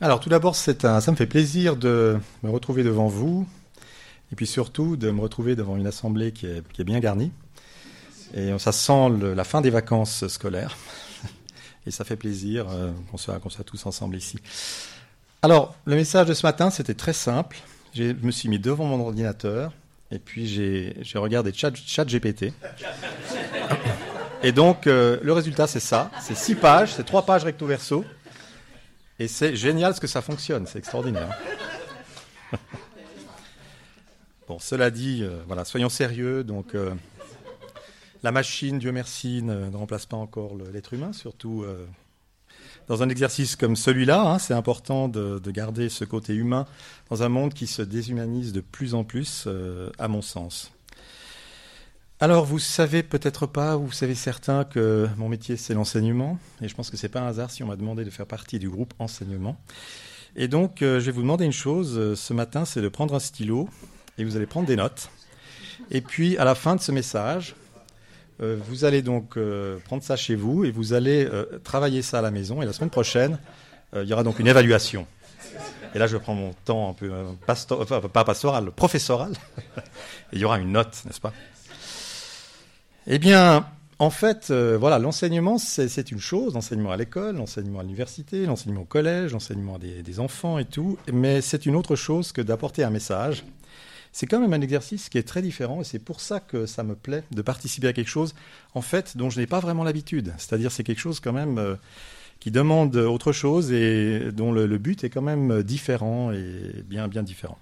Alors tout d'abord, ça me fait plaisir de me retrouver devant vous, et puis surtout de me retrouver devant une assemblée qui est, bien garnie. Et ça sent la fin des vacances scolaires, et ça fait plaisir euh, qu'on soit, soit tous ensemble ici. Alors, le message de ce matin, c'était très simple. Je me suis mis devant mon ordinateur, et puis j'ai regardé chat, chat, GPT. Et donc, euh, le résultat, c'est ça. C'est six pages, c'est trois pages recto verso. Et c'est génial ce que ça fonctionne, c'est extraordinaire. bon, cela dit, euh, voilà, soyons sérieux. Donc, euh, la machine, Dieu merci, ne, remplace pas encore l'être humain, surtout euh, dans un exercice comme celui-là. Hein, c'est important de, de, garder ce côté humain dans un monde qui se déshumanise de plus en plus, à mon sens. Alors, vous savez peut-être pas, ou vous savez certain que mon métier c'est l'enseignement, et je pense que c'est pas un hasard si on m'a demandé de faire partie du groupe enseignement. Et donc, euh, je vais vous demander une chose euh, ce matin, c'est de prendre un stylo et vous allez prendre des notes. Et puis, à la fin de ce message, euh, vous allez donc prendre ça chez vous et vous allez travailler ça à la maison. Et la semaine prochaine, il y aura donc une évaluation. Et là, je prends mon temps un peu pas pastoral, professoral. et il y aura une note, n'est-ce pas? Eh bien, en fait, euh, voilà, l'enseignement, c'est une chose, l'enseignement à l'école, l'enseignement à l'université, l'enseignement au collège, l'enseignement des, enfants et tout, mais c'est une autre chose que d'apporter un message. C'est quand même un exercice qui est très différent et c'est pour ça que ça me plaît de participer à quelque chose, en fait, dont je n'ai pas vraiment l'habitude. C'est-à-dire, c'est quelque chose quand même euh, qui demande autre chose et dont le, le but est quand même différent et bien, bien différent.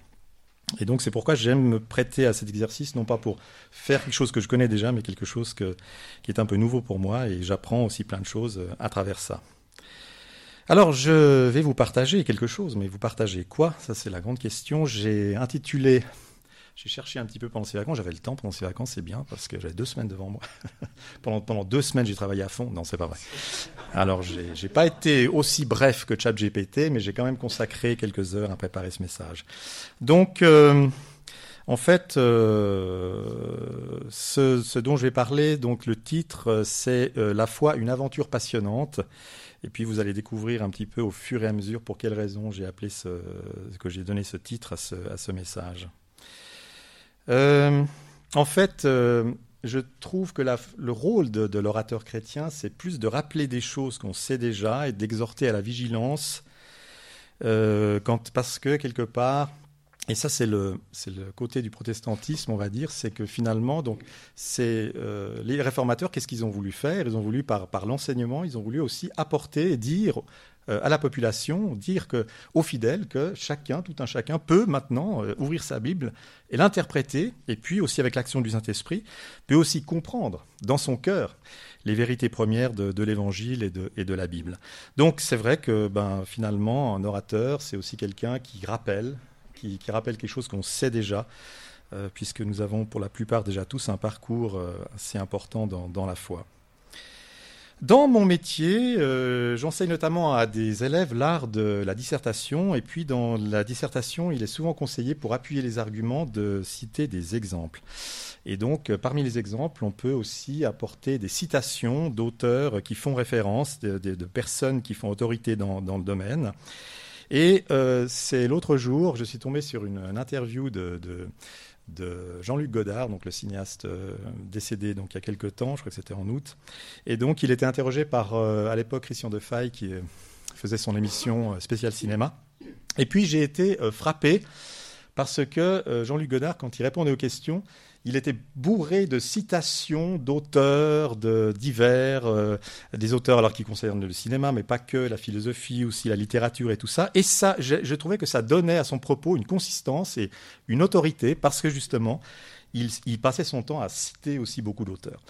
Et donc c'est pourquoi j'aime me prêter à cet exercice, non pas pour faire quelque chose que je connais déjà, mais quelque chose qui est un peu nouveau pour moi, et j'apprends aussi plein de choses euh, à travers ça. Alors je vais vous partager quelque chose, mais vous partagez quoi? Ça c'est la grande question. J'ai intitulé j'ai cherché un petit peu pendant ces vacances. J'avais le temps pendant ces vacances, c'est bien parce que j'avais deux semaines devant moi. pendant, pendant deux semaines, j'ai travaillé à fond. Non, c'est pas vrai. Alors, j'ai pas été aussi bref que ChatGPT, mais j'ai quand même consacré quelques heures à préparer ce message. Donc, euh, en fait, euh, ce, dont je vais parler, donc le titre, c'est euh, La foi, une aventure passionnante. Et puis vous allez découvrir un petit peu au fur et à mesure pour quelles raisons j'ai appelé ce, que j'ai donné ce titre à ce, à ce message. Euh, en fait, euh, je trouve que le rôle de, l'orateur chrétien, c'est plus de rappeler des choses qu'on sait déjà et d'exhorter à la vigilance, euh, parce que quelque part, et ça c'est le, côté du protestantisme, on va dire, c'est que finalement, donc, c'est les réformateurs, qu'est-ce qu'ils ont voulu faire? Ils ont voulu, par, par l'enseignement, ils ont voulu aussi apporter et dire à la population, dire aux fidèles que chacun, tout un chacun, peut maintenant euh, ouvrir sa Bible et l'interpréter, et puis aussi avec l'action du Saint-Esprit, peut aussi comprendre dans son cœur les vérités premières de, l'Évangile et de, et de, la Bible. Donc c'est vrai que ben, finalement, un orateur, c'est aussi quelqu'un qui rappelle, qui, rappelle quelque chose qu'on sait déjà, euh, puisque nous avons pour la plupart déjà tous un parcours assez important dans la foi. Dans mon métier, euh, j'enseigne notamment à des élèves l'art de la dissertation, et puis dans la dissertation, il est souvent conseillé pour appuyer les arguments de citer des exemples. Et donc, euh, parmi les exemples, on peut aussi apporter des citations d'auteurs qui font référence, de, personnes qui font autorité dans, le domaine. Et euh, c'est l'autre jour, je suis tombé sur une, interview de, de Jean-Luc Godard, donc le cinéaste euh, décédé donc il y a quelques temps, je crois que c'était en août. Et donc il était interrogé par euh, à l'époque Christian Defaille qui euh, faisait son émission spéciale cinéma. Et puis j'ai été frappé parce que Jean-Luc Godard, quand il répondait aux questions, il était bourré de citations d'auteurs de divers, euh, des auteurs qui concernent le cinéma, mais pas que, la philosophie, aussi la littérature et tout ça. Et ça, je, trouvais que ça donnait à son propos une consistance et une autorité parce que justement, il, passait son temps à citer aussi beaucoup d'auteurs.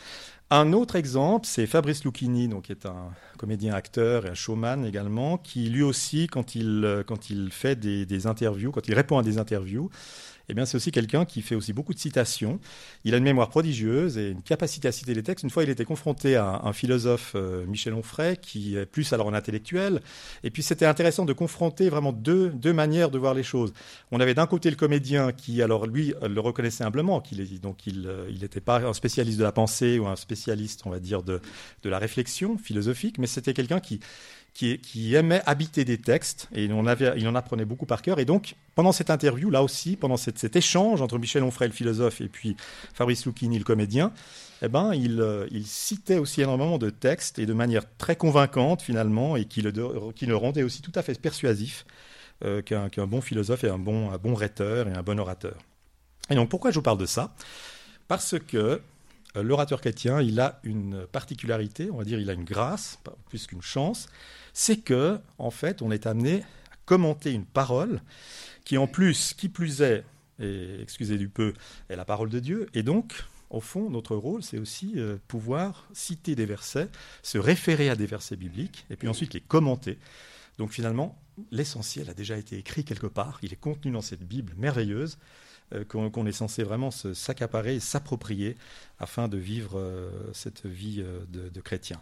Un autre exemple, c'est Fabrice Lucchini, donc, qui est un comédien, acteur et un showman également, qui lui aussi, quand il, il fait des interviews, quand il répond à des interviews, eh bien, c'est aussi quelqu'un qui fait aussi beaucoup de citations. Il a une mémoire prodigieuse et une capacité à citer les textes. Une fois, il était confronté à un, philosophe, euh, Michel Onfray, qui est plus alors en intellectuel. Et puis, c'était intéressant de confronter vraiment deux, deux manières de voir les choses. On avait d'un côté le comédien qui, alors lui, le reconnaissait humblement, qu'il donc il n'était euh, pas un spécialiste de la pensée ou un spécialiste, on va dire, de, de la réflexion philosophique, mais c'était quelqu'un qui qui, aimait habiter des textes et il en, apprenait beaucoup par cœur. Et donc, pendant cette interview, là aussi, pendant cet échange entre Michel Onfray, le philosophe, et puis Fabrice Lucchini, le comédien, eh ben, il, euh, citait aussi énormément de textes et de manière très convaincante finalement, et qui le, rendait aussi tout à fait persuasif euh, qu'un bon philosophe et un bon, un bon rhéteur et un bon orateur. Et donc, pourquoi je vous parle de ça? Parce que euh, l'orateur chrétien, il a une particularité, on va dire, il a une grâce, plus qu'une chance, c'est que, en fait, on est amené à commenter une parole qui, en plus, qui plus est, et excusez du peu, est la parole de Dieu, et donc, au fond, notre rôle, c'est aussi euh, pouvoir citer des versets, se référer à des versets bibliques, et puis ensuite les commenter. Donc finalement, l'essentiel a déjà été écrit quelque part, il est contenu dans cette Bible merveilleuse, euh, qu'on est censé vraiment s'accaparer et s'approprier afin de vivre euh, cette vie euh, de, chrétien.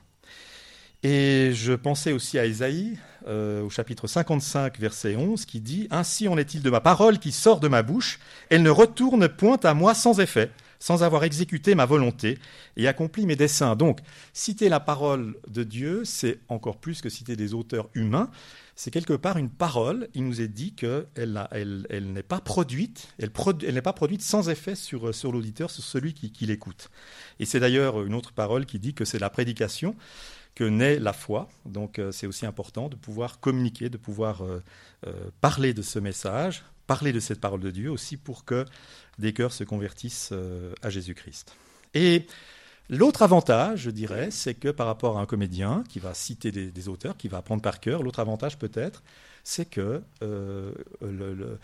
Et je pensais aussi à Ésaïe, au chapitre 55, verset 11, qui dit Ainsi en est-il de ma parole qui sort de ma bouche, elle ne retourne point à moi sans effet, sans avoir exécuté ma volonté et accompli mes desseins. Donc, citer la parole de Dieu, c'est encore plus que citer des auteurs humains, c'est quelque part une parole. Il nous est dit qu'elle elle, n'est pas produite, elle, n'est pas produite sans effet sur, l'auditeur, sur celui qui, l'écoute. Et c'est d'ailleurs une autre parole qui dit que c'est la prédication que naît la foi. Donc euh, c'est aussi important de pouvoir communiquer, de pouvoir euh, euh, parler de ce message, parler de cette parole de Dieu aussi pour que des cœurs se convertissent à Jésus-Christ. Et L'autre avantage, je dirais, c'est que par rapport à un comédien qui va citer des, auteurs, qui va apprendre par cœur, l'autre avantage peut-être, c'est que, euh, euh,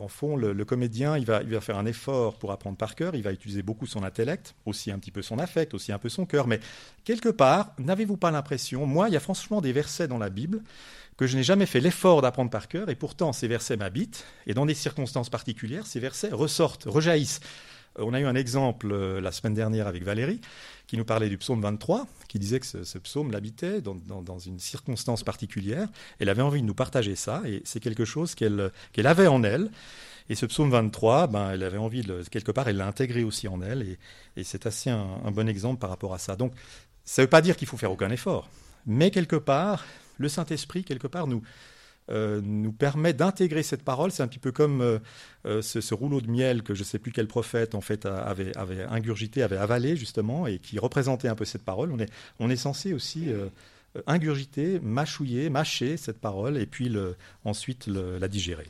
en fond, le, comédien, il va, il va, faire un effort pour apprendre par cœur, il va utiliser beaucoup son intellect, aussi un petit peu son affect, aussi un peu son cœur, mais quelque part, n'avez-vous pas l'impression, moi, il y a franchement des versets dans la Bible que je n'ai jamais fait l'effort d'apprendre par cœur, et pourtant ces versets m'habitent, et dans des circonstances particulières, ces versets ressortent, rejaillissent. On a eu un exemple euh, la semaine dernière avec Valérie qui nous parlait du psaume 23, qui disait que ce, psaume l'habitait dans, une circonstance particulière. Elle avait envie de nous partager ça, et c'est quelque chose qu'elle avait en elle. Et ce psaume 23, ben, elle avait envie, de, quelque part, elle l'a intégré aussi en elle, et, c'est assez un, un, bon exemple par rapport à ça. Donc, ça ne veut pas dire qu'il faut faire aucun effort, mais quelque part, le Saint-Esprit, quelque part, nous, euh, nous permet d'intégrer cette parole. C'est un petit peu comme euh, euh, ce, rouleau de miel que je ne sais plus quel prophète en fait avait, ingurgité, avait avalé justement, et qui représentait un peu cette parole. On est, on est censé aussi ingurgiter, mâchouiller, mâcher cette parole, et puis ensuite la digérer.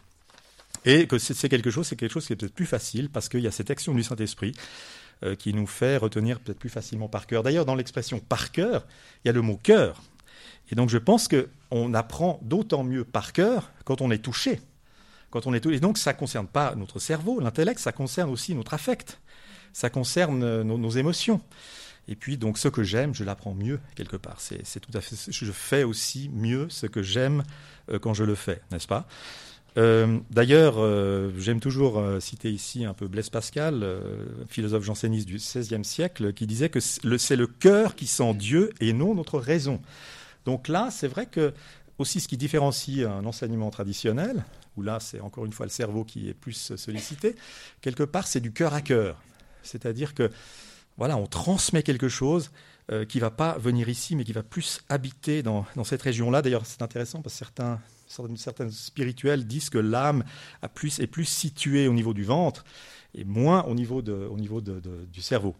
Et que c'est quelque chose, c'est quelque chose qui est peut-être plus facile parce qu'il y a cette action du Saint-Esprit qui nous fait retenir peut-être plus facilement par cœur. D'ailleurs, dans l'expression par cœur, il y a le mot cœur. Et donc je pense qu'on apprend d'autant mieux par cœur quand on est touché. Quand on est touché. Et donc ça ne concerne pas notre cerveau, l'intellect, ça concerne aussi notre affect. Ça concerne euh, nos, émotions. Et puis donc ce que j'aime, je l'apprends mieux quelque part. C'est tout à fait. Je fais aussi mieux ce que j'aime euh, quand je le fais, n'est-ce pas? Euh, D'ailleurs, j'aime toujours citer ici un peu Blaise Pascal, philosophe janséniste du XVIe siècle, qui disait que c'est le cœur qui sent Dieu et non notre raison. Donc là, c'est vrai que aussi ce qui différencie un enseignement traditionnel, où là c'est encore une fois le cerveau qui est plus sollicité, quelque part c'est du cœur à cœur. C'est-à-dire que voilà, on transmet quelque chose euh, qui ne va pas venir ici, mais qui va plus habiter dans, cette région-là. D'ailleurs, c'est intéressant parce que certains, certains spirituels disent que l'âme est plus située au niveau du ventre et moins au niveau, de, au niveau de, du cerveau.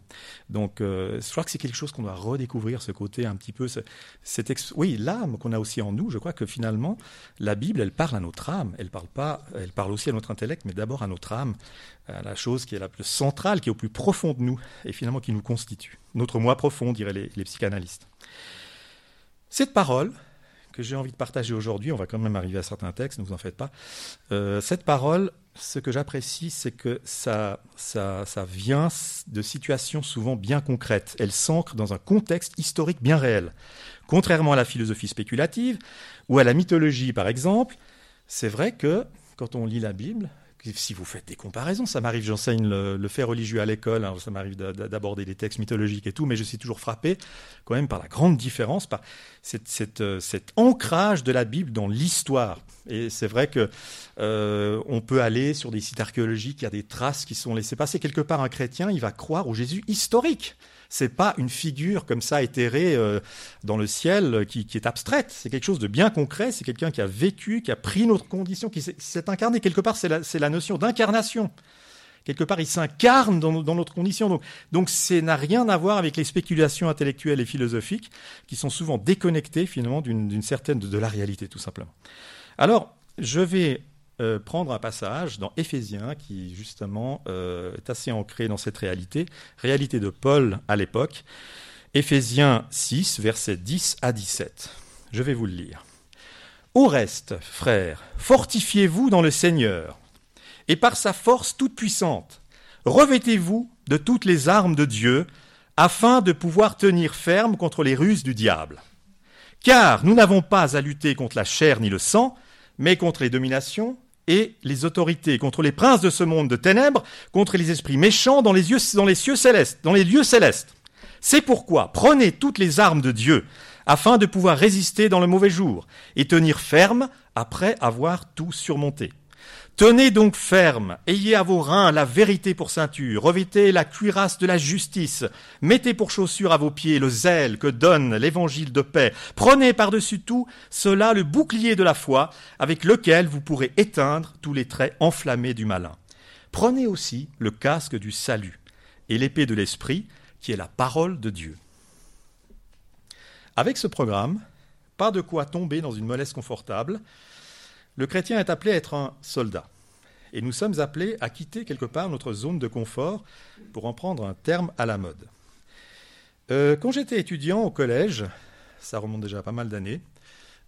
Donc, euh, je crois que c'est quelque chose qu'on doit redécouvrir, ce côté un petit peu. Cette oui, l'âme qu'on a aussi en nous, je crois que finalement, la Bible, elle parle à notre âme. Elle parle, pas, elle parle aussi à notre intellect, mais d'abord à notre âme, à la chose qui est la plus centrale, qui est au plus profond de nous, et finalement qui nous constitue. Notre moi profond, diraient les, les psychanalystes. Cette parole, que j'ai envie de partager aujourd'hui, on va quand même arriver à certains textes, ne vous en faites pas. Euh, cette parole, ce que j'apprécie, c'est que ça, ça, ça, vient de situations souvent bien concrètes. Elle s'ancre dans un contexte historique bien réel. Contrairement à la philosophie spéculative ou à la mythologie, par exemple, c'est vrai que quand on lit la Bible, si vous faites des comparaisons, ça m'arrive, j'enseigne le, fait religieux à l'école, hein, ça m'arrive d'aborder des textes mythologiques et tout, mais je suis toujours frappé quand même par la grande différence, par euh, cet ancrage de la Bible dans l'histoire. Et c'est vrai que euh, on peut aller sur des sites archéologiques, il y a des traces qui sont laissées passer. Quelque part, un chrétien, il va croire au Jésus historique C'est pas une figure comme ça éthérée euh, dans le ciel qui, est abstraite. C'est quelque chose de bien concret. C'est quelqu'un qui a vécu, qui a pris notre condition, qui s'est incarné. Quelque part, c'est la, notion d'incarnation. Quelque part, il s'incarne dans, notre condition. Donc, donc, ça n'a rien à voir avec les spéculations intellectuelles et philosophiques qui sont souvent déconnectées finalement d'une certaine de la réalité, tout simplement. Alors, je vais euh, prendre un passage dans Éphésiens qui justement euh, est assez ancré dans cette réalité, réalité de Paul à l'époque. Éphésiens 6, versets 10 à 17. Je vais vous le lire. Au reste, frères, fortifiez-vous dans le Seigneur, et par sa force toute puissante, revêtez-vous de toutes les armes de Dieu, afin de pouvoir tenir ferme contre les ruses du diable. Car nous n'avons pas à lutter contre la chair ni le sang, mais contre les dominations, et les autorités, contre les princes de ce monde de ténèbres, contre les esprits méchants dans les, cieux célestes, dans les lieux célestes. C'est pourquoi prenez toutes les armes de Dieu, afin de pouvoir résister dans le mauvais jour, et tenir ferme après avoir tout surmonté. Tenez donc ferme, ayez à vos reins la vérité pour ceinture, revêtez la cuirasse de la justice, mettez pour chaussure à vos pieds le zèle que donne l'évangile de paix, prenez par-dessus tout cela le bouclier de la foi, avec lequel vous pourrez éteindre tous les traits enflammés du malin. Prenez aussi le casque du salut et l'épée de l'esprit, qui est la parole de Dieu. Avec ce programme, pas de quoi tomber dans une mollesse confortable, le chrétien est appelé à être un soldat. Et nous sommes appelés à quitter quelque part notre zone de confort, pour en prendre un terme à la mode. Euh, quand j'étais étudiant au collège, ça remonte déjà à pas mal d'années,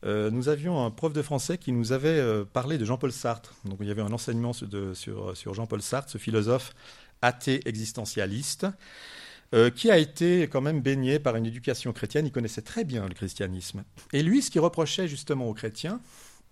euh, nous avions un prof de français qui nous avait euh, parlé de Jean-Paul Sartre. Donc il y avait un enseignement sur, sur Jean-Paul Sartre, ce philosophe athée existentialiste, qui a été quand même baigné par une éducation chrétienne. Il connaissait très bien le christianisme. Et lui, ce qu'il reprochait justement aux chrétiens,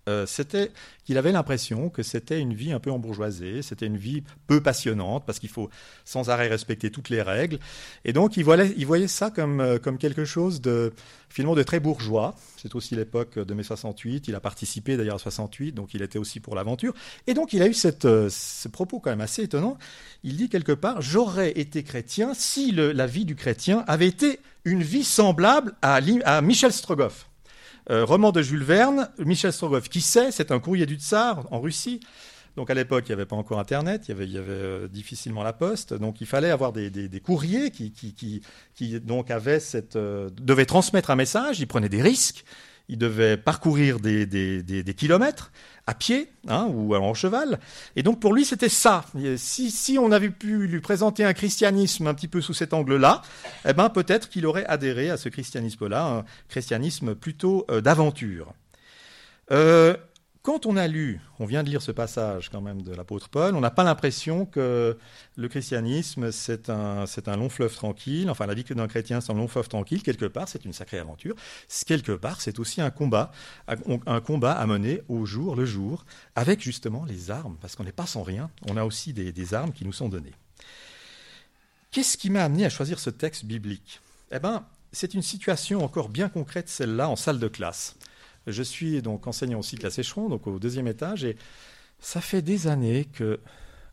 euh, c'était qu'il avait l'impression que c'était une vie un peu embourgeoisée, c'était une vie peu passionnante, parce qu'il faut sans arrêt respecter toutes les règles. Et donc, il voyait, ça comme, euh, comme quelque chose de, finalement, de très bourgeois. C'est aussi l'époque de mai 68. Il a participé d'ailleurs à 68, donc il était aussi pour l'aventure. Et donc, il a eu cette, euh, ce propos quand même assez étonnant. Il dit quelque part, j'aurais été chrétien si la vie du chrétien avait été une vie semblable à, à Michel Strogoff. Euh, roman de Jules Verne, Michel Strogoff, qui sait, c'est un courrier du tsar en Russie. Donc à l'époque, il n'y avait pas encore Internet, il y avait, il y avait euh, difficilement la poste, donc il fallait avoir des, des, des courriers qui, qui, qui, qui, donc avaient cette, euh, devaient transmettre un message, ils prenaient des risques, ils devaient parcourir des, kilomètres à pied hein, ou en cheval. Et donc pour lui, c'était ça. Si, si, on avait pu lui présenter un christianisme un petit peu sous cet angle-là, eh ben, peut-être qu'il aurait adhéré à ce christianisme-là, un christianisme plutôt euh, d'aventure. Euh, quand on a lu, on vient de lire ce passage quand même de l'apôtre Paul, on n'a pas l'impression que le christianisme, c'est un, long fleuve tranquille. Enfin, la vie d'un chrétien, c'est un long fleuve tranquille. Quelque part, c'est une sacrée aventure. Quelque part, c'est aussi un combat, un combat à mener au jour le jour, avec justement les armes, parce qu'on n'est pas sans rien. On a aussi des, des armes qui nous sont données. Qu'est-ce qui m'a amené à choisir ce texte biblique? Eh bien, c'est une situation encore bien concrète, celle-là, en salle de classe. Je suis donc enseignant aussi de la Sécheron, donc au deuxième étage, et ça fait des années que,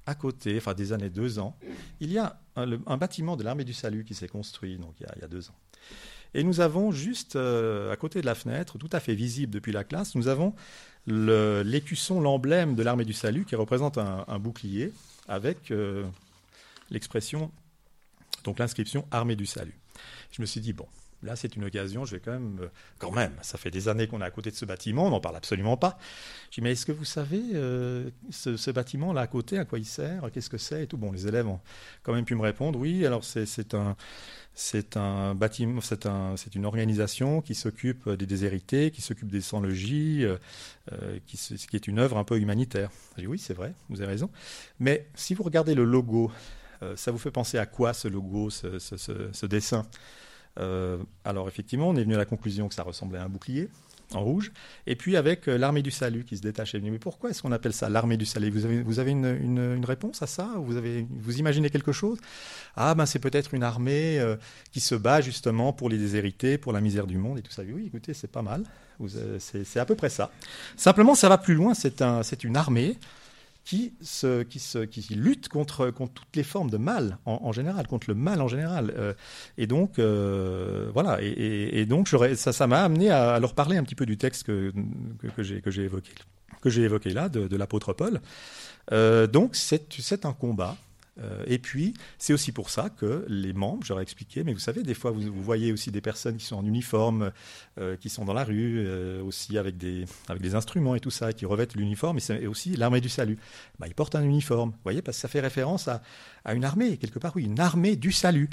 à côté, enfin des années, deux ans, il y a un, bâtiment de l'armée du salut qui s'est construit, donc il y, a, deux ans. Et nous avons juste euh, à côté de la fenêtre, tout à fait visible depuis la classe, nous avons l'écusson, l'emblème de l'armée du salut qui représente un, bouclier avec euh, l'expression, donc l'inscription armée du salut. Je me suis dit, bon, Là, c'est une occasion, je vais quand même, euh, quand même, ça fait des années qu'on est à côté de ce bâtiment, on n'en parle absolument pas. Je dis, mais est-ce que vous savez euh, ce, bâtiment là à côté, à quoi il sert, qu'est-ce que c'est et tout? Bon, les élèves ont quand même pu me répondre, oui, alors c'est un, c'est un bâtiment, c'est un, une organisation qui s'occupe des déshérités, qui s'occupe des sans-logis, euh, qui, qui, est une œuvre un peu humanitaire. Je dis, oui, c'est vrai, vous avez raison. Mais si vous regardez le logo, ça vous fait penser à quoi ce logo, ce, dessin? euh, alors effectivement, on est venu à la conclusion que ça ressemblait à un bouclier en rouge, et puis avec euh, l'armée du salut qui se détachait. Mais pourquoi est-ce qu'on appelle ça l'armée du salut? Vous avez, une, réponse à ça? Vous, avez, vous imaginez quelque chose? Ah ben c'est peut-être une armée euh, qui se bat justement pour les déshérités, pour la misère du monde et tout ça. Oui, écoutez, c'est pas mal. C'est à peu près ça. Simplement, ça va plus loin. C'est un, une armée qui, se, qui, se, qui lutte contre, contre toutes les formes de mal en, général, contre le mal en général. Euh, et donc, euh, voilà, et, donc ça, ça m'a amené à, leur parler un petit peu du texte que, que, j'ai évoqué, que j'ai évoqué là, de, l'apôtre Paul. Euh, donc, c'est un combat et puis, c'est aussi pour ça que les membres, j'aurais expliqué, mais vous savez, des fois, vous, voyez aussi des personnes qui sont en uniforme, euh, qui sont dans la rue, euh, aussi avec des, avec des instruments et tout ça, qui revêtent l'uniforme, et, aussi l'armée du salut. Bah, ils portent un uniforme, vous voyez, parce que ça fait référence à, à une armée, quelque part, oui, une armée du salut.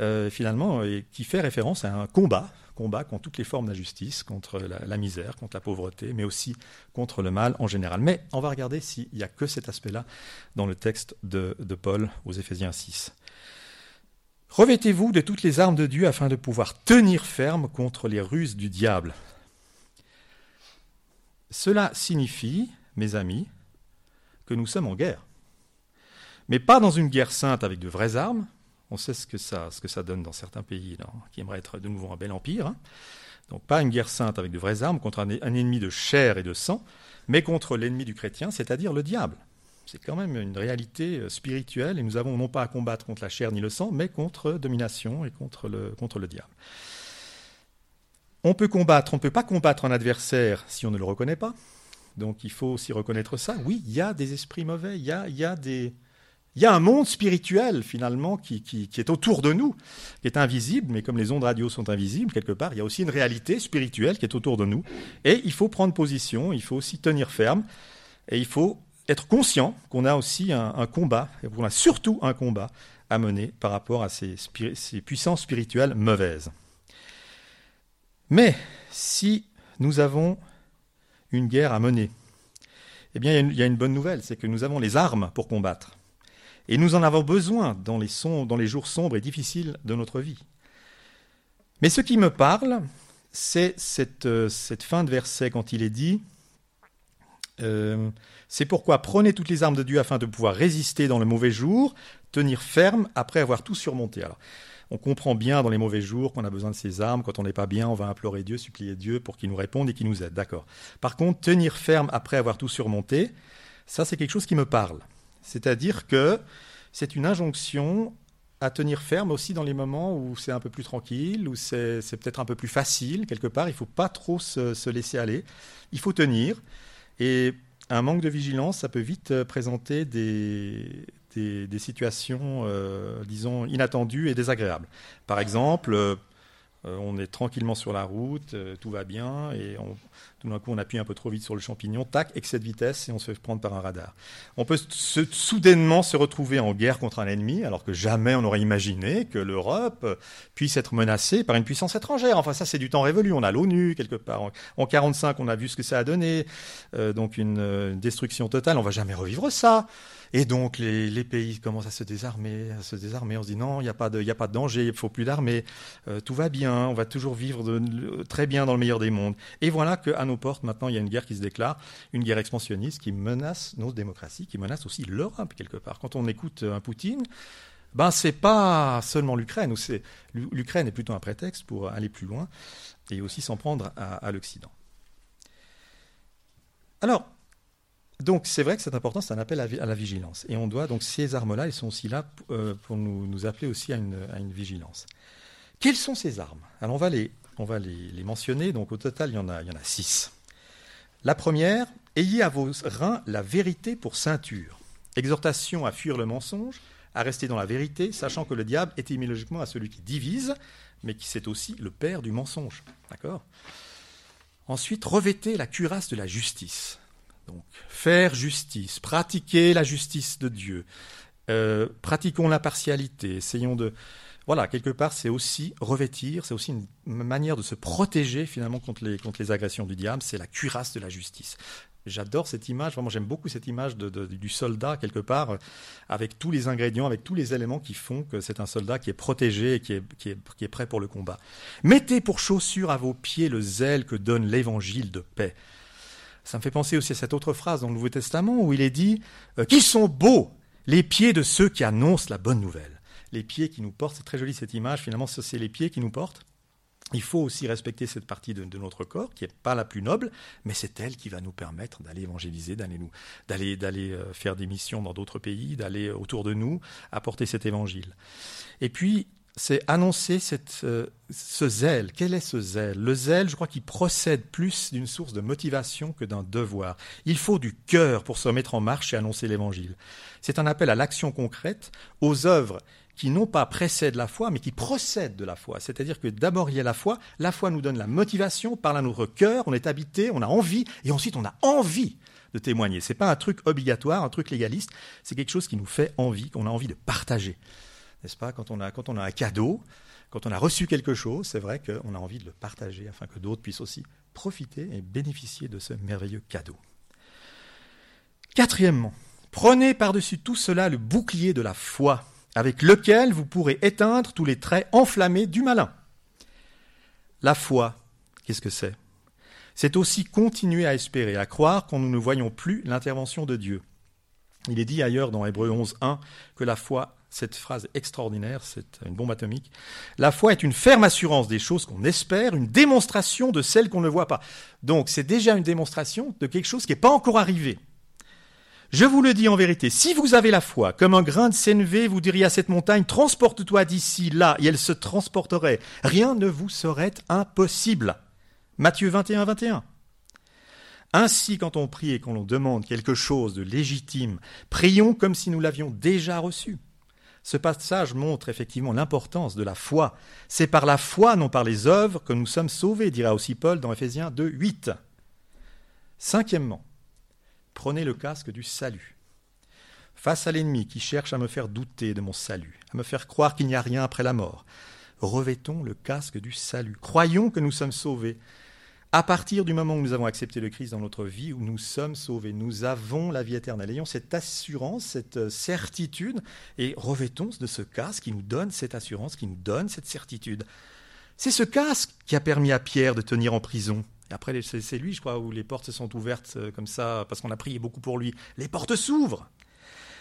Euh, finalement, et qui fait référence à un combat, combat contre toutes les formes d'injustice, contre la, misère, contre la pauvreté, mais aussi contre le mal en général. Mais on va regarder s'il n'y a que cet aspect-là dans le texte de, de Paul aux Éphésiens 6. Revêtez-vous de toutes les armes de Dieu afin de pouvoir tenir ferme contre les ruses du diable. Cela signifie, mes amis, que nous sommes en guerre. Mais pas dans une guerre sainte avec de vraies armes, on sait ce que ça, donne dans certains pays qui aimeraient être de nouveau un bel empire. Hein. Donc pas une guerre sainte avec de vraies armes contre un, ennemi de chair et de sang, mais contre l'ennemi du chrétien, c'est-à-dire le diable. C'est quand même une réalité euh, spirituelle et nous avons non pas à combattre contre la chair ni le sang, mais contre domination et contre le, diable. On peut combattre, on ne peut pas combattre un adversaire si on ne le reconnaît pas. Donc il faut aussi reconnaître ça. Oui, il y a des esprits mauvais, il y a des, il y a un monde spirituel finalement qui, est autour de nous, qui est invisible, mais comme les ondes radio sont invisibles quelque part, il y a aussi une réalité spirituelle qui est autour de nous. Et il faut prendre position, il faut aussi tenir ferme, et il faut être conscient qu'on a aussi un, combat, et qu'on a surtout un combat à mener par rapport à ces, ces puissances spirituelles mauvaises. Mais si nous avons une guerre à mener, eh bien il y a une bonne nouvelle, c'est que nous avons les armes pour combattre. Et nous en avons besoin dans les, jours sombres et difficiles de notre vie. Mais ce qui me parle, c'est cette, euh, fin de verset quand il est dit euh, C'est pourquoi prenez toutes les armes de Dieu afin de pouvoir résister dans le mauvais jour, tenir ferme après avoir tout surmonté. Alors, on comprend bien dans les mauvais jours qu'on a besoin de ces armes. Quand on n'est pas bien, on va implorer Dieu, supplier Dieu pour qu'il nous réponde et qu'il nous aide. D'accord. Par contre, tenir ferme après avoir tout surmonté, ça c'est quelque chose qui me parle. C'est-à-dire que c'est une injonction à tenir ferme aussi dans les moments où c'est un peu plus tranquille, où c'est peut-être un peu plus facile quelque part. Il ne faut pas trop se, laisser aller. Il faut tenir. Et un manque de vigilance, ça peut vite euh, présenter des, situations, euh, disons, inattendues et désagréables. Par exemple, euh, on est tranquillement sur la route, tout va bien, et on, tout d'un coup, on appuie un peu trop vite sur le champignon, tac, excès de vitesse et on se fait prendre par un radar. On peut soudainement se retrouver en guerre contre un ennemi, alors que jamais on n'aurait imaginé que l'Europe puisse être menacée par une puissance étrangère. Enfin, ça, c'est du temps révolu. On a l'ONU quelque part. En, 1945, on a vu ce que ça a donné, euh, donc une, une, destruction totale. On va jamais revivre ça. Et donc les, pays commencent à se désarmer, à se désarmer. On se dit non, il n'y a, pas de, danger, il faut plus d'armée, euh, tout va bien, on va toujours vivre très bien dans le meilleur des mondes. Et voilà qu'à nos portes, maintenant, il y a une guerre qui se déclare, une guerre expansionniste qui menace nos démocraties, qui menace aussi l'Europe quelque part. Quand on écoute un Poutine, ben c'est pas seulement l'Ukraine, l'Ukraine est plutôt un prétexte pour aller plus loin et aussi s'en prendre à, à l'Occident. Alors, donc c'est vrai que c'est important, c'est un appel à, la vigilance. Et on doit, donc ces armes-là, elles sont aussi là euh, pour nous, appeler aussi à une, vigilance. Quelles sont ces armes? Alors on va, les, on va les, mentionner, donc au total il y, en a, six. La première, ayez à vos reins la vérité pour ceinture. Exhortation à fuir le mensonge, à rester dans la vérité, sachant que le diable est étymologiquement à celui qui divise, mais qui c'est aussi le père du mensonge. D'accord? Ensuite, revêtez la cuirasse de la justice. Donc, faire justice, pratiquer la justice de Dieu, euh, pratiquons l'impartialité, essayons de... Voilà, quelque part, c'est aussi revêtir, c'est aussi une manière de se protéger finalement contre les, contre les agressions du diable, c'est la cuirasse de la justice. J'adore cette image, vraiment j'aime beaucoup cette image du soldat quelque part, avec tous les ingrédients, avec tous les éléments qui font que c'est un soldat qui est protégé et qui est, qui, est, qui est prêt pour le combat. Mettez pour chaussure à vos pieds le zèle que donne l'évangile de paix. Ça me fait penser aussi à cette autre phrase dans le Nouveau Testament où il est dit euh, Qui sont beaux les pieds de ceux qui annoncent la bonne nouvelle. Les pieds qui nous portent, c'est très joli cette image, finalement, c'est les pieds qui nous portent. il faut aussi respecter cette partie de, notre corps qui n'est pas la plus noble, mais c'est elle qui va nous permettre d'aller évangéliser, d'aller nous, d'aller, d'aller euh, faire des missions dans d'autres pays, d'aller autour de nous apporter cet évangile. Et puis c'est annoncer euh, ce zèle. Quel est ce zèle? Le zèle, je crois qu'il procède plus d'une source de motivation que d'un devoir. Il faut du cœur pour se mettre en marche et annoncer l'Évangile. C'est un appel à l'action concrète, aux œuvres qui non pas précèdent la foi, mais qui procèdent de la foi. C'est-à-dire que d'abord il y a la foi, la foi nous donne la motivation, parle à notre cœur, on est habité, on a envie, et ensuite on a envie de témoigner. Ce n'est pas un truc obligatoire, un truc légaliste, c'est quelque chose qui nous fait envie, qu'on a envie de partager n'est-ce pas? Quand on, a, quand on a un cadeau, quand on a reçu quelque chose, c'est vrai qu'on a envie de le partager afin que d'autres puissent aussi profiter et bénéficier de ce merveilleux cadeau. Quatrièmement, prenez par-dessus tout cela le bouclier de la foi, avec lequel vous pourrez éteindre tous les traits enflammés du malin. La foi, qu'est-ce que c'est? C'est aussi continuer à espérer, à croire quand nous ne voyons plus l'intervention de Dieu. Il est dit ailleurs dans Hébreu 11.1 que la foi cette phrase extraordinaire, c'est une bombe atomique. La foi est une ferme assurance des choses qu'on espère, une démonstration de celles qu'on ne voit pas. Donc c'est déjà une démonstration de quelque chose qui n'est pas encore arrivé. Je vous le dis en vérité, si vous avez la foi, comme un grain de sénévé, vous diriez à cette montagne, transporte-toi d'ici là, et elle se transporterait. Rien ne vous serait impossible. Matthieu 21, 21. Ainsi, quand on prie et qu'on demande quelque chose de légitime, prions comme si nous l'avions déjà reçu. Ce passage montre effectivement l'importance de la foi. C'est par la foi, non par les œuvres, que nous sommes sauvés, dira aussi Paul dans Ephésiens 2, 8. Cinquièmement, prenez le casque du salut. Face à l'ennemi qui cherche à me faire douter de mon salut, à me faire croire qu'il n'y a rien après la mort, revêtons le casque du salut. Croyons que nous sommes sauvés à partir du moment où nous avons accepté le Christ dans notre vie, où nous sommes sauvés, nous avons la vie éternelle. Ayons cette assurance, cette euh, certitude, et revêtons de ce casque qui nous donne cette assurance, qui nous donne cette certitude. C'est ce casque qui a permis à Pierre de tenir en prison. Après, c'est lui, je crois, où les portes se sont ouvertes euh, comme ça, parce qu'on a prié beaucoup pour lui. Les portes s'ouvrent.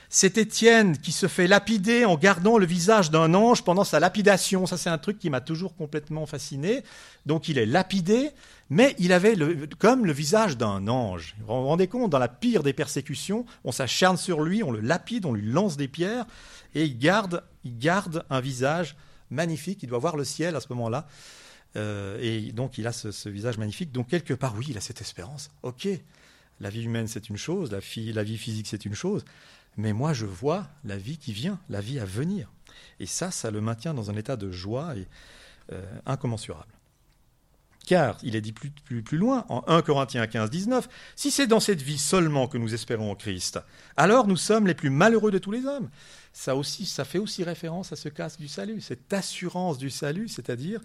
C'est Étienne qui se fait lapider en gardant le visage d'un ange pendant sa lapidation. Ça, c'est un truc qui m'a toujours complètement fasciné. Donc, il est lapidé, mais il avait comme le visage d'un ange. Vous vous rendez compte, dans la pire des persécutions, on s'acharne sur lui, on le lapide, on lui lance des pierres, et il garde, il garde un visage magnifique. Il doit voir le ciel à ce moment-là. Euh, et donc, il a ce, visage magnifique. Donc, quelque part, oui, il a cette espérance. OK, la vie humaine, c'est une chose, la, vie physique, c'est une chose mais moi je vois la vie qui vient, la vie à venir. Et ça, ça le maintient dans un état de joie euh, incommensurable. Car, il est dit plus, plus, plus loin, en 1 Corinthiens 15, 19, si c'est dans cette vie seulement que nous espérons en Christ, alors nous sommes les plus malheureux de tous les hommes. Ça, aussi, ça fait aussi référence à ce casque du salut, cette assurance du salut, c'est-à-dire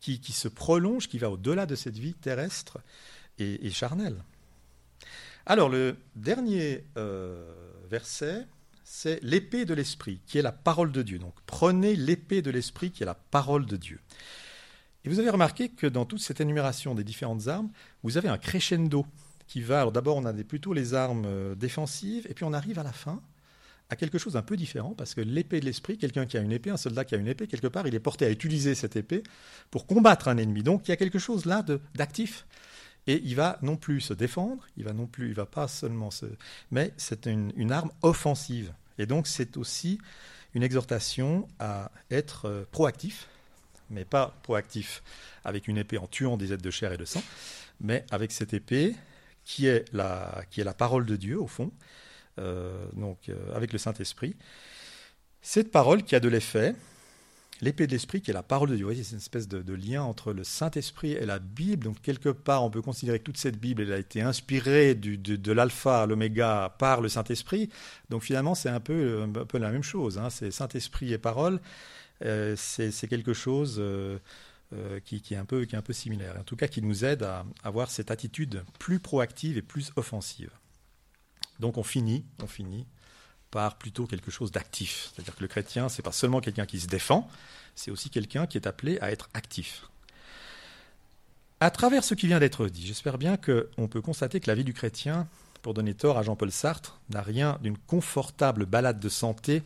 qui, qui, se prolonge, qui va au-delà de cette vie terrestre et, charnelle. Alors, le dernier euh, verset, c'est l'épée de l'esprit, qui est la parole de Dieu. Donc prenez l'épée de l'esprit, qui est la parole de Dieu. Et vous avez remarqué que dans toute cette énumération des différentes armes, vous avez un crescendo qui va. Alors d'abord, on a plutôt les armes euh, défensives, et puis on arrive à la fin à quelque chose d'un peu différent, parce que l'épée de l'esprit, quelqu'un qui a une épée, un soldat qui a une épée, quelque part, il est porté à utiliser cette épée pour combattre un ennemi. Donc il y a quelque chose là d'actif. Et il va non plus se défendre, il va non plus, il va pas seulement se, mais c'est une, arme offensive. Et donc c'est aussi une exhortation à être euh, proactif, mais pas proactif avec une épée en tuant des êtres de chair et de sang, mais avec cette épée qui est la, qui est la parole de Dieu au fond, euh, donc euh, avec le Saint-Esprit. Cette parole qui a de l'effet, l'épée de l'esprit qui est la parole de Dieu. Vous voyez, c'est une espèce de, lien entre le Saint-Esprit et la Bible. Donc, quelque part, on peut considérer que toute cette Bible, elle a été inspirée de, l'alpha à l'oméga par le Saint-Esprit. Donc, finalement, c'est un peu, un peu la même chose. Hein. C'est Saint-Esprit et parole. Euh, c'est quelque chose euh, euh, qui, est un peu, est un peu similaire. En tout cas, qui nous aide à avoir cette attitude plus proactive et plus offensive. Donc, on finit, on finit par plutôt quelque chose d'actif. C'est-à-dire que le chrétien, ce n'est pas seulement quelqu'un qui se défend, c'est aussi quelqu'un qui est appelé à être actif. À travers ce qui vient d'être dit, j'espère bien qu'on peut constater que la vie du chrétien, pour donner tort à Jean-Paul Sartre, n'a rien d'une confortable balade de santé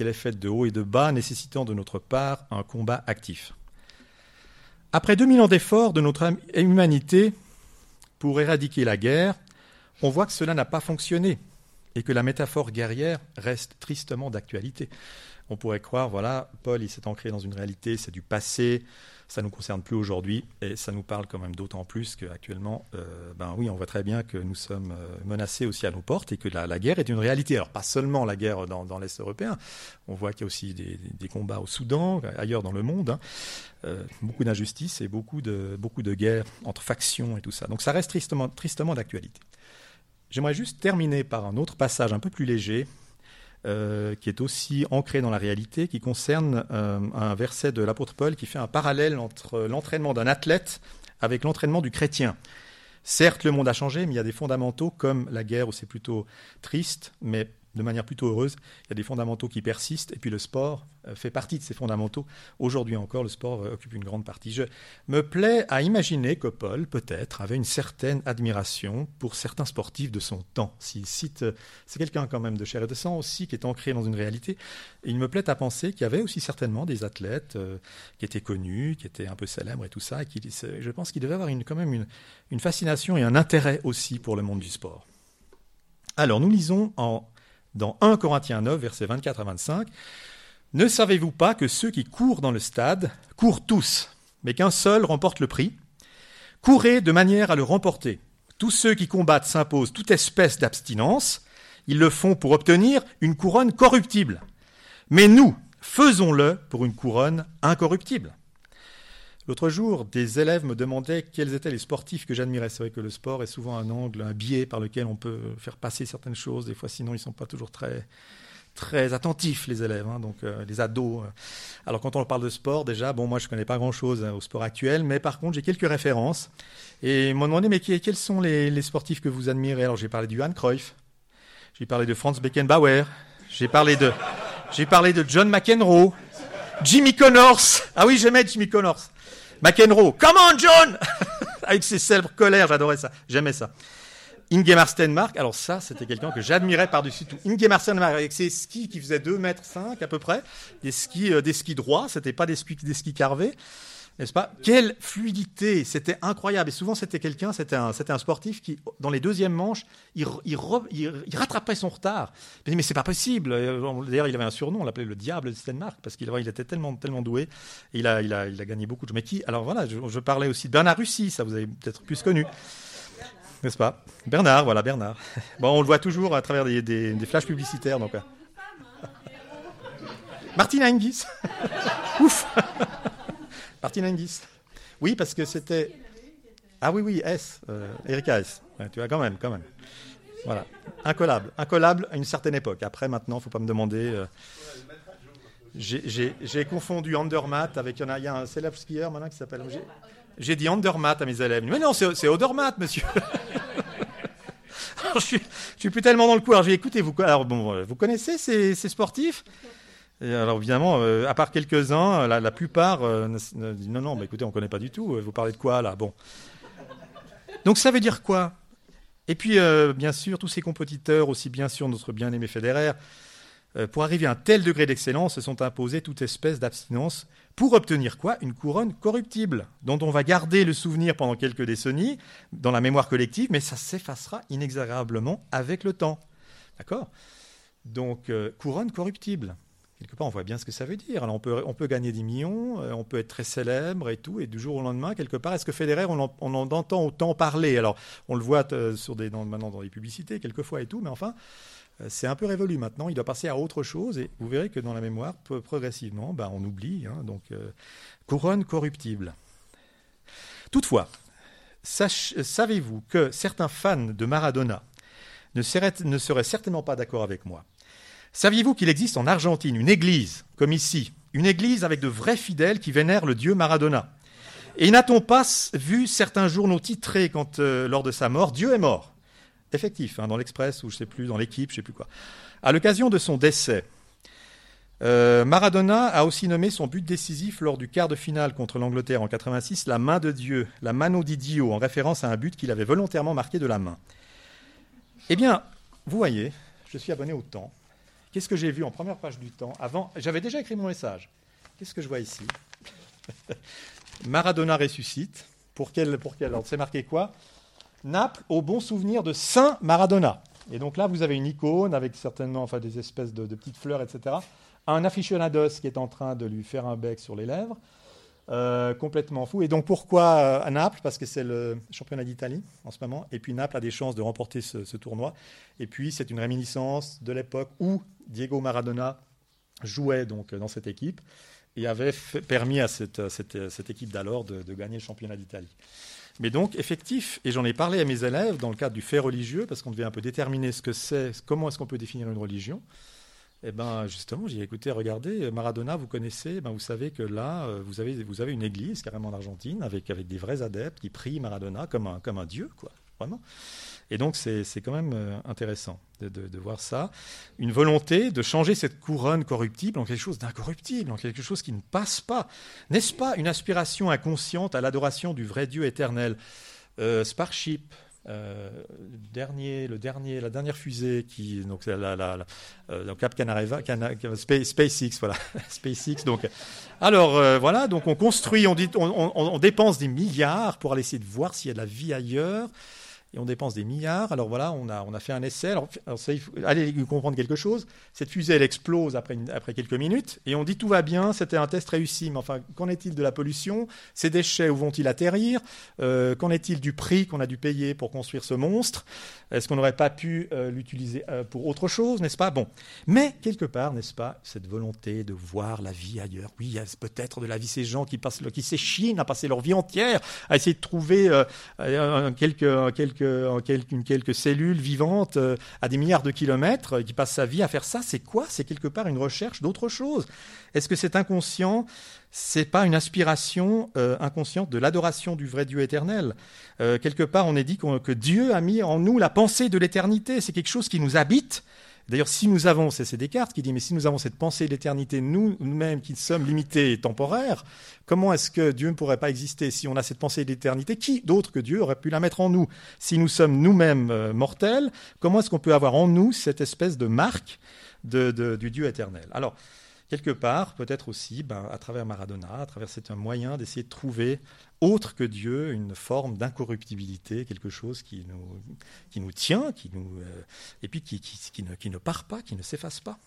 qu'elle est faite de haut et de bas, nécessitant de notre part un combat actif. Après 2000 ans d'efforts de notre humanité pour éradiquer la guerre, on voit que cela n'a pas fonctionné et que la métaphore guerrière reste tristement d'actualité. On pourrait croire, voilà, Paul, il s'est ancré dans une réalité, c'est du passé, ça nous concerne plus aujourd'hui, et ça nous parle quand même d'autant plus qu'actuellement, euh, ben oui, on voit très bien que nous sommes euh, menacés aussi à nos portes et que la, guerre est une réalité. Alors pas seulement la guerre dans, l'Est européen, on voit qu'il y a aussi des, combats au Soudan, ailleurs dans le monde, hein. euh, beaucoup d'injustices et beaucoup de, guerres entre factions et tout ça. Donc ça reste tristement d'actualité. J'aimerais juste terminer par un autre passage un peu plus léger, euh, qui est aussi ancré dans la réalité, qui concerne euh, un verset de l'apôtre Paul qui fait un parallèle entre l'entraînement d'un athlète avec l'entraînement du chrétien. Certes, le monde a changé, mais il y a des fondamentaux comme la guerre où c'est plutôt triste, mais de manière plutôt heureuse. Il y a des fondamentaux qui persistent, et puis le sport euh, fait partie de ces fondamentaux. Aujourd'hui encore, le sport euh, occupe une grande partie. Je me plais à imaginer que Paul, peut-être, avait une certaine admiration pour certains sportifs de son temps. S'il cite, euh, c'est quelqu'un quand même de chair et de sang aussi, qui est ancré dans une réalité. Il me plaît à penser qu'il y avait aussi certainement des athlètes qui étaient connus, qui étaient un peu célèbres et tout ça, et qui, je pense qu'il devait avoir quand même une fascination et un intérêt aussi pour le monde du sport. Alors, nous lisons en dans 1 Corinthiens 9, versets 24 à 25. Ne savez-vous pas que ceux qui courent dans le stade courent tous, mais qu'un seul remporte le prix? Courez de manière à le remporter. Tous ceux qui combattent s'imposent toute espèce d'abstinence. Ils le font pour obtenir une couronne corruptible. Mais nous, faisons-le pour une couronne incorruptible. L'autre jour, des élèves me demandaient quels étaient les sportifs que j'admirais. C'est vrai que le sport est souvent un angle, un biais par lequel on peut faire passer certaines choses. Des fois, sinon, ils ne sont pas toujours très, très attentifs, les élèves, hein, donc euh, les ados. Euh. Alors, quand on parle de sport, déjà, bon, moi, je ne connais pas grand-chose hein, au sport actuel, mais par contre, j'ai quelques références. Et ils m'ont demandé, mais quels sont les, sportifs que vous admirez? Alors, j'ai parlé du Johan Cruyff, j'ai parlé de Franz Beckenbauer, j'ai parlé de, j'ai parlé de John McEnroe, Jimmy Connors. Ah oui, j'aimais Jimmy Connors. McEnroe, come on John! Avec ses célèbres colères, j'adorais ça, j'aimais ça. Ingemar Stenmark, alors ça, c'était quelqu'un que j'admirais par-dessus tout. Ingemar Stenmark, avec ses skis qui faisaient 2 mètres 5 à peu près, des skis, euh, des skis droits, c'était pas des skis, des skis carvés n'est-ce pas? Quelle fluidité C'était incroyable. Et souvent, c'était quelqu'un, c'était un, un, sportif qui, dans les deuxièmes manches, il, il, rattrapait son retard. Mais, mais c'est pas possible. Euh, d'ailleurs, il avait un surnom, on l'appelait le diable de Stenmark, parce qu'il il était tellement, tellement doué. Il a, il, a, il a gagné beaucoup de. Mais qui Alors voilà, je, parlais aussi de Bernard Russie, ça vous avez peut-être plus connu. N'est-ce pas? Bernard, voilà, Bernard. Bon, on le voit toujours à travers des, des, flashs publicitaires. Donc, Martin Hingis. Ouf Martin Hingis. Oui, parce que c'était. Ah oui, oui, S, euh, Erika S. tu vois, quand même, quand même. Voilà. Incollable. Incollable à une certaine époque. Après, maintenant, il ne faut pas me demander. Euh, j'ai confondu Andermatt avec. Il y, a un célèbre skieur maintenant qui s'appelle. J'ai dit Andermatt à mes élèves. Mais non, c'est Odermatt, monsieur. je, suis, suis plus tellement dans le coup. Alors j'ai écouté, vous, alors, bon, vous connaissez ces sportifs? Alors évidemment, euh, à part quelques-uns, la, plupart euh, disent non, non, mais écoutez, on ne connaît pas du tout. Euh, vous parlez de quoi là? Bon. Donc ça veut dire quoi? Et puis, bien sûr, tous ces compétiteurs, aussi bien sûr notre bien-aimé fédéraire, pour arriver à un tel degré d'excellence, se sont imposés toute espèce d'abstinence pour obtenir quoi? Une couronne corruptible, dont on va garder le souvenir pendant quelques décennies dans la mémoire collective, mais ça s'effacera inexorablement avec le temps. D'accord? Donc, couronne corruptible quelque part, on voit bien ce que ça veut dire. Alors, on peut, gagner des millions, euh, on peut être très célèbre et tout, et du jour au lendemain, quelque part, est-ce que Federer, on en, entend autant parler? Alors, on le voit euh, sur des, maintenant dans les publicités, quelquefois et tout, mais enfin, euh, c'est un peu révolu maintenant. Il doit passer à autre chose, et vous verrez que dans la mémoire, progressivement, ben, on oublie. Hein, donc, couronne corruptible. Toutefois, savez-vous que certains fans de Maradona ne seraient certainement pas d'accord avec moi? Saviez-vous qu'il existe en Argentine une église, comme ici, une église avec de vrais fidèles qui vénèrent le dieu Maradona? Et n'a-t-on pas vu certains journaux titrés quand, euh, lors de sa mort, Dieu est mort? Effectif, hein, dans l'Express ou je sais plus, dans l'équipe, je sais plus quoi. À l'occasion de son décès, euh, Maradona a aussi nommé son but décisif lors du quart de finale contre l'Angleterre en 86 la main de Dieu, la mano di Dio, en référence à un but qu'il avait volontairement marqué de la main. Eh bien, vous voyez, je suis abonné au temps. Qu'est-ce que j'ai vu en première page du temps avant? J'avais déjà écrit mon message. Qu'est-ce que je vois ici? Maradona ressuscite. Pour quel, ordre? C'est marqué quoi? Naples au bon souvenir de Saint Maradona. Et donc là, vous avez une icône avec certainement enfin, des espèces de, petites fleurs, etc. Un aficionados qui est en train de lui faire un bec sur les lèvres. Euh, complètement fou. Et donc pourquoi euh, à Naples? Parce que c'est le championnat d'Italie en ce moment. Et puis Naples a des chances de remporter ce, tournoi. Et puis c'est une réminiscence de l'époque où Diego Maradona jouait donc dans cette équipe et avait permis à cette, cette, équipe d'alors de, de, gagner le championnat d'Italie. Mais donc effectif, et j'en ai parlé à mes élèves dans le cadre du fait religieux, parce qu'on devait un peu déterminer ce que c'est, comment est-ce qu'on peut définir une religion. Eh bien, justement, j'ai écouté, regardez, Maradona, vous connaissez, ben, vous savez que là, euh, vous avez, vous avez une église carrément en Argentine avec, avec des vrais adeptes qui prient Maradona comme un, comme un dieu, quoi, vraiment. Et donc, c'est quand même euh, intéressant de, de, voir ça. Une volonté de changer cette couronne corruptible en quelque chose d'incorruptible, en quelque chose qui ne passe pas. N'est-ce pas une aspiration inconsciente à l'adoration du vrai Dieu éternel? Euh, Sparship, euh, dernier, le dernier, la dernière fusée qui donc la, la, euh, Cap Canaveral, SpaceX, voilà, SpaceX. Donc, alors euh, voilà, donc on construit, on, dit, on, on, dépense des milliards pour aller essayer de voir s'il y a de la vie ailleurs et on dépense des milliards. Alors voilà, on a, on a fait un essai. Alors, allez comprendre quelque chose. Cette fusée, elle explose après, après quelques minutes et on dit tout va bien, c'était un test réussi. Mais enfin, qu'en est-il de la pollution? Ces déchets, où vont-ils atterrir? Euh, Qu'en est-il du prix qu'on a dû payer pour construire ce monstre? Est-ce qu'on n'aurait pas pu euh, l'utiliser euh, pour autre chose, n'est-ce pas? Bon. Mais quelque part, n'est-ce pas, cette volonté de voir la vie ailleurs. Oui, il y a peut-être de la vie ces gens qui, passent, qui s'échinent à passer leur vie entière à essayer de trouver quelques, quelques en quelques, quelques cellules vivantes euh, à des milliards de kilomètres, euh, qui passe sa vie à faire ça, c'est quoi? C'est quelque part une recherche d'autre chose. Est-ce que c'est inconscient C'est pas une aspiration euh, inconsciente de l'adoration du vrai Dieu éternel? quelque part, on est dit que Dieu a mis en nous la pensée de l'éternité. C'est quelque chose qui nous habite D'ailleurs, si nous avons, c'est Descartes qui dit, mais si nous avons cette pensée d'éternité, nous, nous-mêmes qui sommes limités et temporaires, comment est-ce que Dieu ne pourrait pas exister si on a cette pensée d'éternité Qui d'autre que Dieu aurait pu la mettre en nous? Si nous sommes nous-mêmes euh, mortels, comment est-ce qu'on peut avoir en nous cette espèce de marque du Dieu éternel? Alors, quelque part, peut-être aussi, ben, à travers Maradona, à travers cet moyen d'essayer de trouver autre que Dieu, une forme d'incorruptibilité, quelque chose qui nous, tient, qui nous, euh, et puis qui, ne, part pas, qui ne s'efface pas.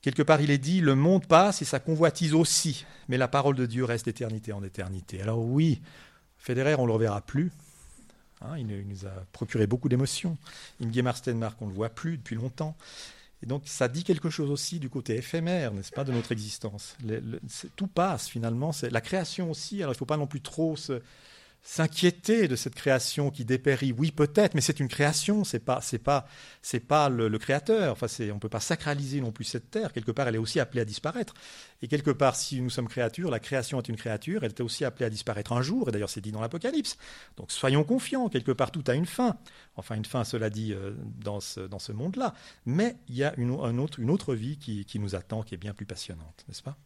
Quelque part, il est dit, le monde passe et sa convoitise aussi, mais la parole de Dieu reste d'éternité en éternité. Alors oui, Federer, on ne le reverra plus. Hein, il, nous a procuré beaucoup d'émotions. Ingemar Stenmark, on ne le voit plus depuis longtemps. Et donc ça dit quelque chose aussi du côté éphémère, n'est-ce pas, de notre existence. tout passe finalement. C'est la création aussi. Alors il ne faut pas non plus trop se, s'inquiéter de cette création qui dépérit. Oui, peut-être, mais c'est une création, c'est pas, c'est pas, c'est pas le, créateur. Enfin, c'est, on peut pas sacraliser non plus cette terre. Quelque part, elle est aussi appelée à disparaître. Et quelque part, si nous sommes créatures, la création est une créature. Elle est aussi appelée à disparaître un jour. Et d'ailleurs, c'est dit dans l'Apocalypse. Donc, soyons confiants. Quelque part, tout a une fin. Enfin, une fin, cela dit, euh, dans ce, dans ce monde-là. Mais il y a une, un autre, une autre vie qui, qui nous attend, qui est bien plus passionnante, n'est-ce pas?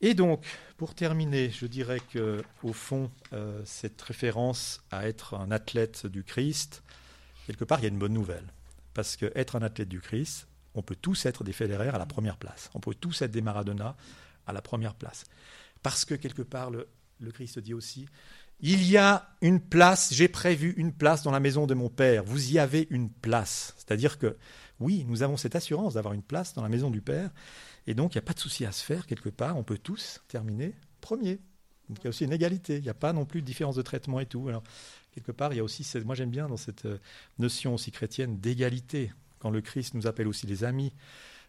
Et donc, pour terminer, je dirais que, au fond, euh, cette référence à être un athlète du Christ, quelque part, il y a une bonne nouvelle. Parce qu'être un athlète du Christ, on peut tous être des fédéraires à la première place. On peut tous être des Maradona à la première place. Parce que, quelque part, le Christ dit aussi il y a une place, j'ai prévu une place dans la maison de mon Père. Vous y avez une place. C'est-à-dire que, oui, nous avons cette assurance d'avoir une place dans la maison du Père. Et donc, il n'y a pas de souci à se faire quelque part. On peut tous terminer premier. Donc, il y a aussi une égalité. Il n'y a pas non plus de différence de traitement et tout. Alors, quelque part, il y a aussi, moi j'aime bien dans cette euh, notion aussi chrétienne d'égalité. Quand le Christ nous appelle aussi les amis,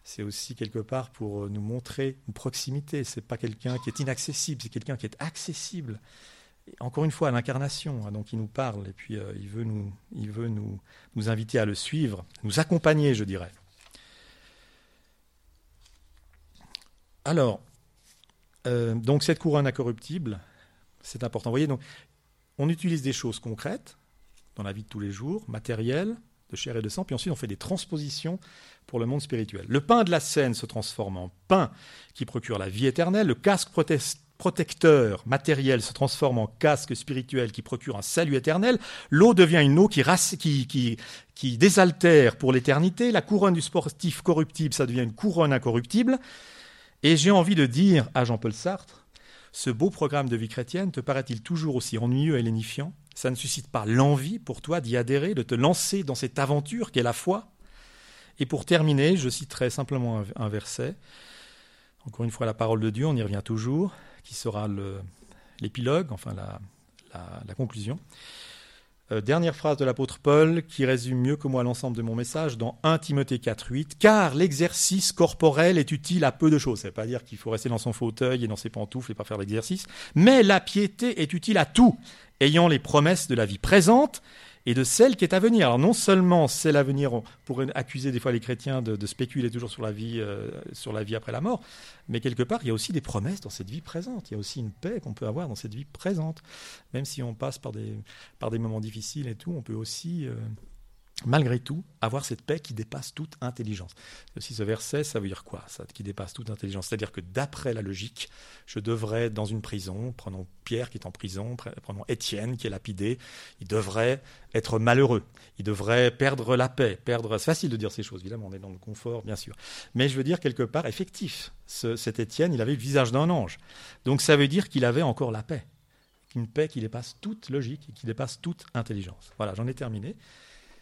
c'est aussi quelque part pour euh, nous montrer une proximité. C'est pas quelqu'un qui est inaccessible, c'est quelqu'un qui est accessible. encore une fois, l'incarnation, hein, donc il nous parle et puis euh, il veut, nous, il veut nous, nous inviter à le suivre, nous accompagner, je dirais. Alors, euh, donc cette couronne incorruptible, c'est important. Vous voyez, donc, on utilise des choses concrètes dans la vie de tous les jours, matérielles, de chair et de sang, puis ensuite on fait des transpositions pour le monde spirituel. Le pain de la scène se transforme en pain qui procure la vie éternelle, le casque protecteur matériel se transforme en casque spirituel qui procure un salut éternel, l'eau devient une eau qui, désaltère pour l'éternité, la couronne du sportif corruptible, ça devient une couronne incorruptible, et j'ai envie de dire à Jean-Paul Sartre, ce beau programme de vie chrétienne te paraît-il toujours aussi ennuyeux et lénifiant? Ça ne suscite pas l'envie pour toi d'y adhérer, de te lancer dans cette aventure qu'est la foi? Et pour terminer, je citerai simplement un, verset. Encore une fois, la parole de Dieu, on y revient toujours, qui sera l'épilogue, enfin la conclusion. Euh, dernière phrase de l'apôtre Paul qui résume mieux que moi l'ensemble de mon message dans 1 Timothée 4.8. Car l'exercice corporel est utile à peu de choses. Ça ne veut pas dire qu'il faut rester dans son fauteuil et dans ses pantoufles et pas faire l'exercice. Mais la piété est utile à tout, ayant les promesses de la vie présente et de celle qui est à venir. Alors non seulement c'est l'avenir, on pourrait accuser des fois les chrétiens de, spéculer toujours sur la, vie, euh, sur la vie après la mort, mais quelque part il y a aussi des promesses dans cette vie présente, il y a aussi une paix qu'on peut avoir dans cette vie présente. Même si on passe par des, moments difficiles et tout, on peut aussi... Euh, malgré tout, avoir cette paix qui dépasse toute intelligence. Si ce verset, ça veut dire quoi ça, Qui dépasse toute intelligence? C'est-à-dire que d'après la logique, je devrais dans une prison, prenons Pierre qui est en prison, prenons Étienne qui est lapidé, il devrait être malheureux, il devrait perdre la paix, perdre... C'est facile de dire ces choses, évidemment, on est dans le confort, bien sûr. Mais je veux dire quelque part effectif. cet Étienne, il avait le visage d'un ange. Donc ça veut dire qu'il avait encore la paix. Une paix qui dépasse toute logique et qui dépasse toute intelligence. Voilà, j'en ai terminé.